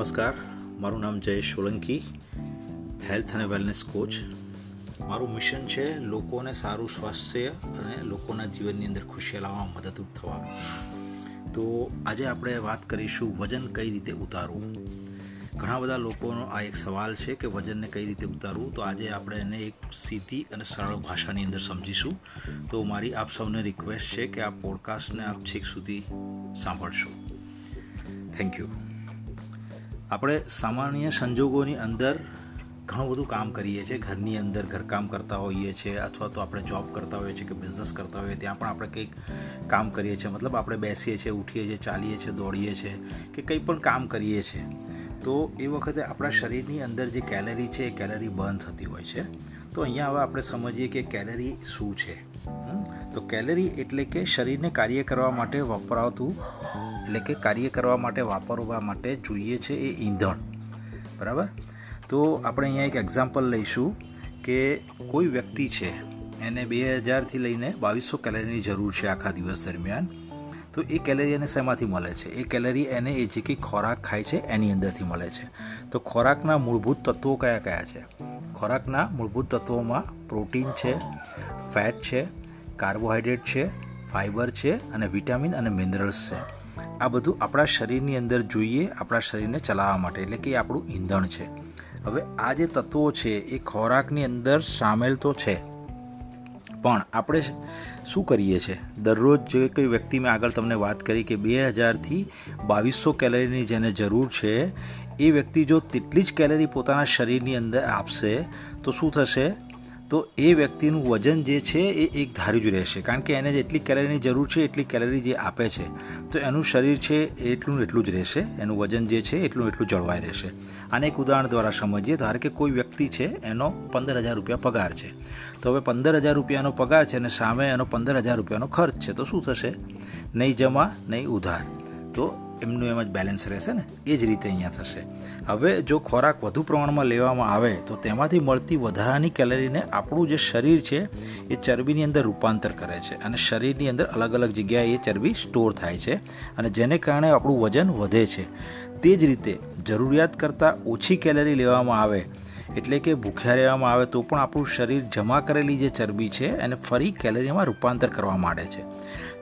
નમસ્કાર. મારું નામ જયેશ સોલંકી, હેલ્થ અને વેલનેસ કોચ. મારું મિશન છે લોકોને સારું સ્વાસ્થ્ય અને લોકોના જીવનની અંદર ખુશી લાવવામાં મદદરૂપ થવા. તો આજે આપણે વાત કરીશું વજન કઈ રીતે ઉતારવું. ઘણા બધા લોકોનો આ એક સવાલ છે કે વજનને કઈ રીતે ઉતારવું. તો આજે આપણે એને એક સીધી અને સરળ ભાષાની અંદર સમજીશું. તો મારી આપ સૌને રિક્વેસ્ટ છે કે આ પોડકાસ્ટને આપ છેક સુધી સાંભળશો. થેન્ક યુ આપણે સામાન્ય સંજોગોની અંદર ઘણું બધું કામ કરીએ છીએ. ઘરની અંદર ઘરકામ કરતા હોઈએ છીએ અથવા તો આપણે જોબ કરતા હોઈએ છીએ કે બિઝનેસ કરતા હોઈએ ત્યાં પણ આપણે કંઈક કામ કરીએ છીએ. મતલબ આપણે બેસીએ છીએ, ઉઠીએ છીએ, ચાલીએ છીએ, દોડીએ છીએ કે કંઈ પણ કામ કરીએ છીએ. તો એ વખતે આપણા શરીરની અંદર જે કેલેરી છે એ કેલેરી બર્ન થતી હોય છે. તો અહીંયા હવે આપણે સમજીએ કે કેલેરી શું છે. તો કેલેરી એટલે કે શરીરને કાર્ય કરવા માટે વપરાતું, એટલે કે કાર્ય કરવા માટે વાપરવા માટે જોઈએ છે એ ઈંધણ. બરાબર? તો આપણે અહીંયા એક એક્ઝામ્પલ લઈશું કે કોઈ વ્યક્તિ છે, એને બે હજારથી લઈને બાવીસો કેલેરીની જરૂર છે આખા દિવસ દરમિયાન. તો એ કેલેરી એને શેમાંથી મળે છે? એ કેલેરી એને એ જે કંઈ ખોરાક ખાય છે એની અંદરથી મળે છે. તો ખોરાકના મૂળભૂત તત્વો કયા કયા છે? ખોરાકના મૂળભૂત તત્વોમાં પ્રોટીન છે, ફેટ છે કાર્બોહાઈડ્રેટ છે, ફાઇબર છે અને વિટામિન અને મિનરલ્સ છે. આ બધું આપણા શરીરની અંદર જોઈએ આપણા શરીરને ચલાવવા માટે, એટલે કે આપણું ઈંધણ છે. હવે આ જે તત્વો છે એ ખોરાકની અંદર સામેલ તો છે પણ આપણે શું કરીએ છીએ દરરોજ જે કોઈ વ્યક્તિ મેં આગળ તમને વાત કરી કે બે હજારથી બાવીસો કેલરીની જેને જરૂર છે, એ વ્યક્તિ જો તેટલી જ કેલરી પોતાના શરીરની અંદર આપશે, તો શું થશે? તો એ વ્યક્તિનું વજન જે છે એ એક ધાર્યું જ રહેશે. કારણ કે એને જેટલી કેલરીની જરૂર છે, એટલી કેલરી જે આપે છે, તો એનું શરીર છે એટલું એટલું જ રહેશે. એનું વજન જે છે એટલું એટલું જળવાઈ રહેશે. આને એક ઉદાહરણ દ્વારા સમજીએ, ધારે કે કોઈ વ્યક્તિ છે, એનો પંદર હજાર રૂપિયા પગાર છે. તો હવે પંદર હજાર રૂપિયાનો પગાર છે અને સામે એનો પંદર હજાર રૂપિયાનો ખર્ચ છે. તો શું થશે? નહીં જમા, નહીં ઉધાર. તો એમનું એમ જ બેલેન્સ રહેશે ને? એ જ રીતે અહીંયા થશે. હવે જો ખોરાક વધુ પ્રમાણમાં લેવામાં આવે, તો તેમાંથી મળતી વધારાની કેલરીને આપણું જે શરીર છે, એ ચરબીની અંદર રૂપાંતર કરે છે. અને શરીરની અંદર અલગ અલગ જગ્યાએ એ ચરબી સ્ટોર થાય છે. અને જેને કારણે આપણું વજન વધે છે. તે જ રીતે જરૂરિયાત કરતાં ઓછી કેલરી લેવામાં આવે, એટલે કે ભૂખ્યા રહેવામાં આવે, તો પણ આપણું શરીર જમા કરેલી જે ચરબી છે, એને ફરી કેલરીમાં રૂપાંતર કરવા માંડે છે.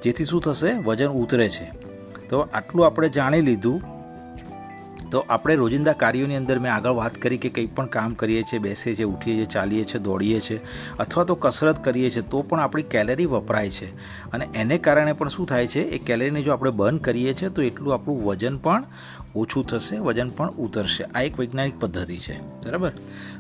જેથી શું થશે? વજન ઉતરે છે. તો આટલું આપણે જાણી લીધું. તો આપણે રોજિંદા કાર્યોની અંદર મેં આગળ વાત કરી કે કંઈ પણ કામ કરીએ છીએ, બેસીએ છીએ, ઉઠીએ છીએ, ચાલીએ છીએ, દોડીએ છીએ, અથવા તો કસરત કરીએ છીએ, તો પણ આપણી કેલેરી વપરાય છે. અને એને કારણે પણ શું થાય છે, એ કેલેરીને જો આપણે બર્ન કરીએ છીએ, તો એટલું આપણું વજન પણ ઓછું થશે, વજન પણ ઉતરશે. આ એક વૈજ્ઞાનિક પદ્ધતિ છે. બરાબર?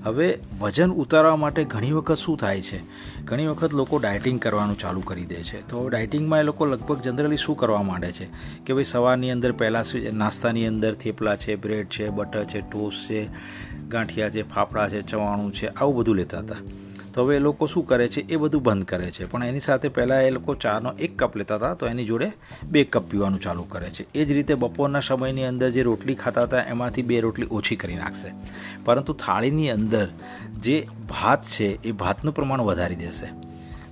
હવે વજન ઉતારવા માટે ઘણી વખત શું થાય છે? ઘણી વખત લોકો ડાયટિંગ કરવાનું ચાલુ કરી દે છે. તો ડાયટિંગમાં એ લોકો લગભગ જનરલી શું કરવા માંડે છે? કે ભાઈ સવારની અંદર પહેલાં નાસ્તાની અંદર થેપલા છે, બ્રેડ છે, બટર છે, ટોસ્ટ છે, ગાંઠિયા છે, ફાફડા છે, ચવાણું છે, આવું બધું લેતા હતા. તો હવે એ લોકો શું કરે છે? એ બધું બંધ કરે છે. પણ એની સાથે પહેલાં એ લોકો ચાનો એક કપ લેતા હતા, તો એની જોડે બે કપ પીવાનું ચાલુ કરે છે. એ જ રીતે બપોરના સમયની અંદર જે રોટલી ખાતા હતા, એમાંથી બે રોટલી ઓછી કરી નાખશે. પરંતુ થાળીની અંદર જે ભાત છે, એ ભાતનું પ્રમાણ વધારી દેશે.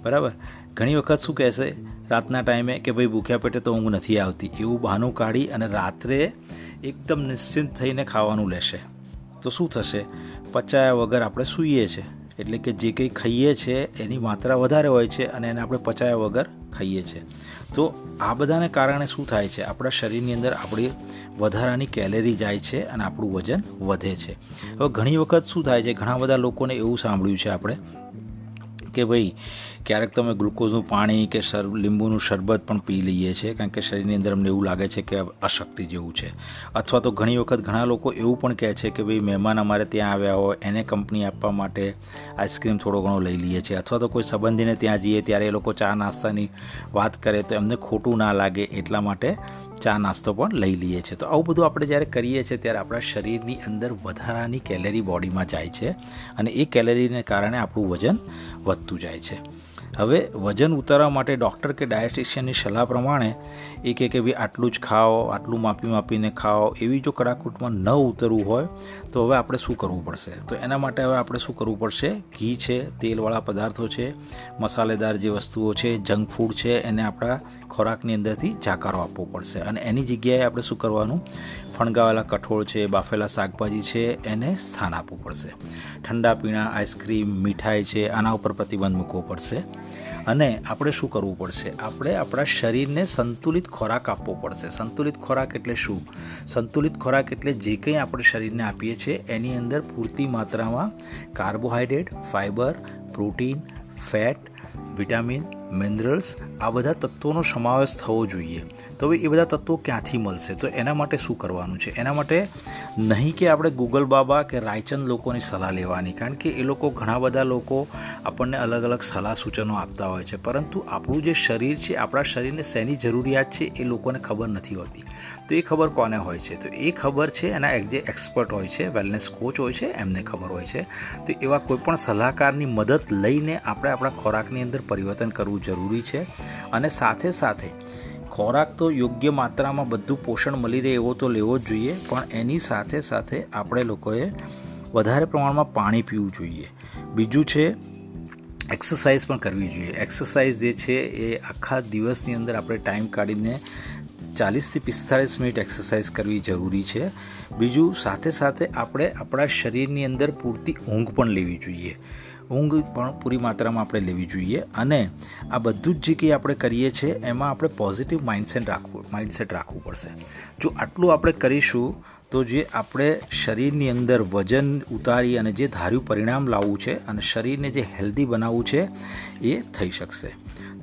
બરાબર? ઘણી વખત શું કહેશે? રાતના ટાઈમે કે ભાઈ ભૂખ્યા પેટે તો ઊંઘ નથી આવતી. એવું બહાનું કાઢી અને રાત્રે એકદમ નિશ્ચિંત થઈને ખાવાનું લેશે. તો શું થશે? પચાયા વગર આપણે સૂઈએ છીએ એટલે કે જે કંઈ ખાઈએ છીએ એની માત્રા વધારે હોય છે અને એને આપણે પચાયા વગર ખાઈએ છીએ તો આ બધાને કારણે શું થાય છે? આપણા શરીરની અંદર આપણી વધારાની કેલેરી જાય છે અને આપણું વજન વધે છે. હવે ઘણી વખત શું થાય છે? ઘણા બધા લોકોને એવું સાંભળ્યું છે આપણે કે ભાઈ, ક્યારેક તમે ગ્લુકોઝનું પાણી કે શર, લીંબુનું શરબત પણ પી લઈએ છીએ, કારણ કે શરીરની અંદર અમને એવું લાગે છે કે અશક્તિ જેવું છે. અથવા તો ઘણી વખત ઘણા લોકો એવું પણ કહે છે કે ભાઈ, મહેમાન અમારે ત્યાં આવ્યા હોય, એને કંપની આપવા માટે આઈસ્ક્રીમ થોડો ઘણો લઈ લઈએ છીએ. અથવા તો કોઈ સંબંધીને ત્યાં જઈએ, ત્યારે એ લોકો ચા નાસ્તાની વાત કરે, તો એમને ખોટું ના લાગે, એટલા માટે ચા નાસ્તો પણ લઈ લઈએ છીએ. તો આવું બધું આપણે જ્યારે કરીએ છીએ, ત્યારે આપણા શરીરની અંદર વધારાની કેલેરી બોડીમાં જાય છે. અને એ કેલેરીને કારણે આપણું વજન વધતું જાય છે. હવે વજન ઉતારવા માટે ડૉક્ટર કે ડાયટિશિયનની સલાહ પ્રમાણે એ કે ભાઈ આટલું જ ખાઓ, આટલું માપી માપીને ખાઓ, એવી જો કડાકૂટમાં ન ઉતરવું હોય, તો હવે આપણે શું કરવું પડશે? તો એના માટે હવે આપણે શું કરવું પડશે? ઘી છે, તેલવાળા પદાર્થો છે, મસાલેદાર જે વસ્તુઓ છે, જંક ફૂડ છે, એને આપણા ખોરાકની અંદરથી જાકારો આપવો પડશે. અને એની જગ્યાએ આપણે શું કરવાનું? ફણગાવેલા કઠોળ છે, બાફેલા શાકભાજી છે, એને સ્થાન આપવું પડશે. ઠંડા પીણા, આઈસ્ક્રીમ, મીઠાઈ છે, આના ઉપર પ્રતિબંધ મૂકવો પડશે. અને આપણે શું કરવું પડશે? આપણે આપણા શરીરને સંતુલિત ખોરાક આપવો પડશે. સંતુલિત ખોરાક એટલે શું? સંતુલિત ખોરાક એટલે જે કંઈ આપણે શરીરને આપીએ છીએ, એની અંદર પૂરતી માત્રામાં carbohydrate fibre protein, fat, vitamin minerals આ બધા તત્વોનો સમાવેશ થવો જોઈએ. તો હવે એ બધા તત્વો ક્યાંથી મળશે? તો એના માટે શું કરવાનું છે? એના માટે નહીં કે આપણે ગૂગલ બાબા કે રાયચંદ લોકોની સલાહ લેવાની, કારણ કે એ લોકો ઘણા બધા લોકો આપણને અલગ અલગ સલાહ સૂચનો આપતા હોય છે. પરંતુ આપણું જે શરીર છે, આપણા શરીરને શેની જરૂરિયાત છે એ લોકોને ખબર નથી હોતી. તો એ ખબર કોને હોય છે? તો એ ખબર છે, એના જે એક્સપર્ટ હોય છે વેલનેસ કોચ હોય છે, એમને ખબર હોય છે. તો એવા કોઈપણ સલાહકારની મદદ લઈને આપણે આપણા ખોરાકની અંદર પરિવર્તન કરવું કરવું જરૂરી છે અને સાથે સાથે ખોરાક તો યોગ્ય માત્રામાં બધું પોષણ મળી રહે એવો તો લેવો જ જોઈએ, પણ એની સાથે સાથે આપણે લોકોએ વધારે પ્રમાણમાં પાણી પીવું જોઈએ. બીજું છે એક્સરસાઇઝ પણ કરવી જોઈએ. એક્સરસાઇઝ જે છે એ આખા દિવસની અંદર આપણે ટાઈમ કાઢીને ચાલીસથી પિસ્તાળીસ મિનિટ એક્સરસાઇઝ કરવી જરૂરી છે. બીજું, સાથે સાથે આપણે આપણા શરીરની અંદર પૂરતી ઊંઘ પણ લેવી જોઈએ. ઊંઘ પણ પૂરી માત્રામાં આપણે લેવી જોઈએ અને આ બધું જ જે કંઈ આપણે કરીએ છીએ, એમાં આપણે પોઝિટિવ માઇન્ડસેટ રાખવું માઇન્ડસેટ રાખવું પડશે. જો આટલું આપણે કરીશું, તો જે આપણે શરીરની અંદર વજન ઉતારી અને જે ધાર્યું પરિણામ લાવવું છે અને શરીરને જે હેલ્ધી બનાવવું છે, એ થઈ શકશે.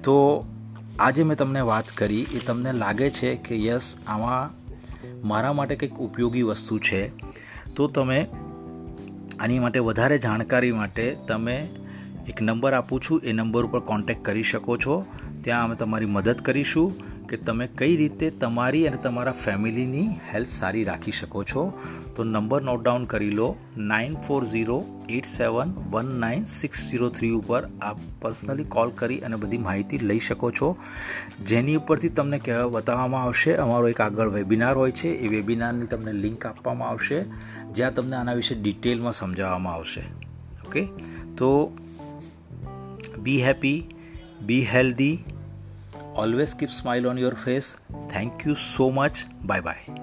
તો આજે મેં તમને વાત કરી, એ તમને લાગે છે કે યસ, આમાં મારા માટે કંઈક ઉપયોગી વસ્તુ છે, તો તમે આની માટે વધારે જાણકારી માટે તમે એક નંબર આપું છું. એ નંબર ઉપર કોન્ટેક કરી શકો છો. ત્યાં અમે તમારી મદદ કરીશું. કે તમે કઈ રીતે તમારી અને તમારા ફેમિલીની હેલ્થ સારી રાખી શકો છો, તો નંબર નોટ ડાઉન કરી લો nine four zero eight seven one nine six zero three ઉપર આપ પર્સનલી કોલ કરી અને બધી માહિતી લઈ શકો છો. જેની ઉપરથી તમને કહેવા બતાવવામાં આવશે, અમારો એક આગળ વેબિનાર હોય છે, એ વેબિનારની તમને લિંક આપવામાં આવશે, જ્યાં તમને આના વિશે ડિટેલમાં સમજાવવામાં આવશે. ઓકે તો be happy be healthy Always keep smile on your face. Thank you so much. Bye bye.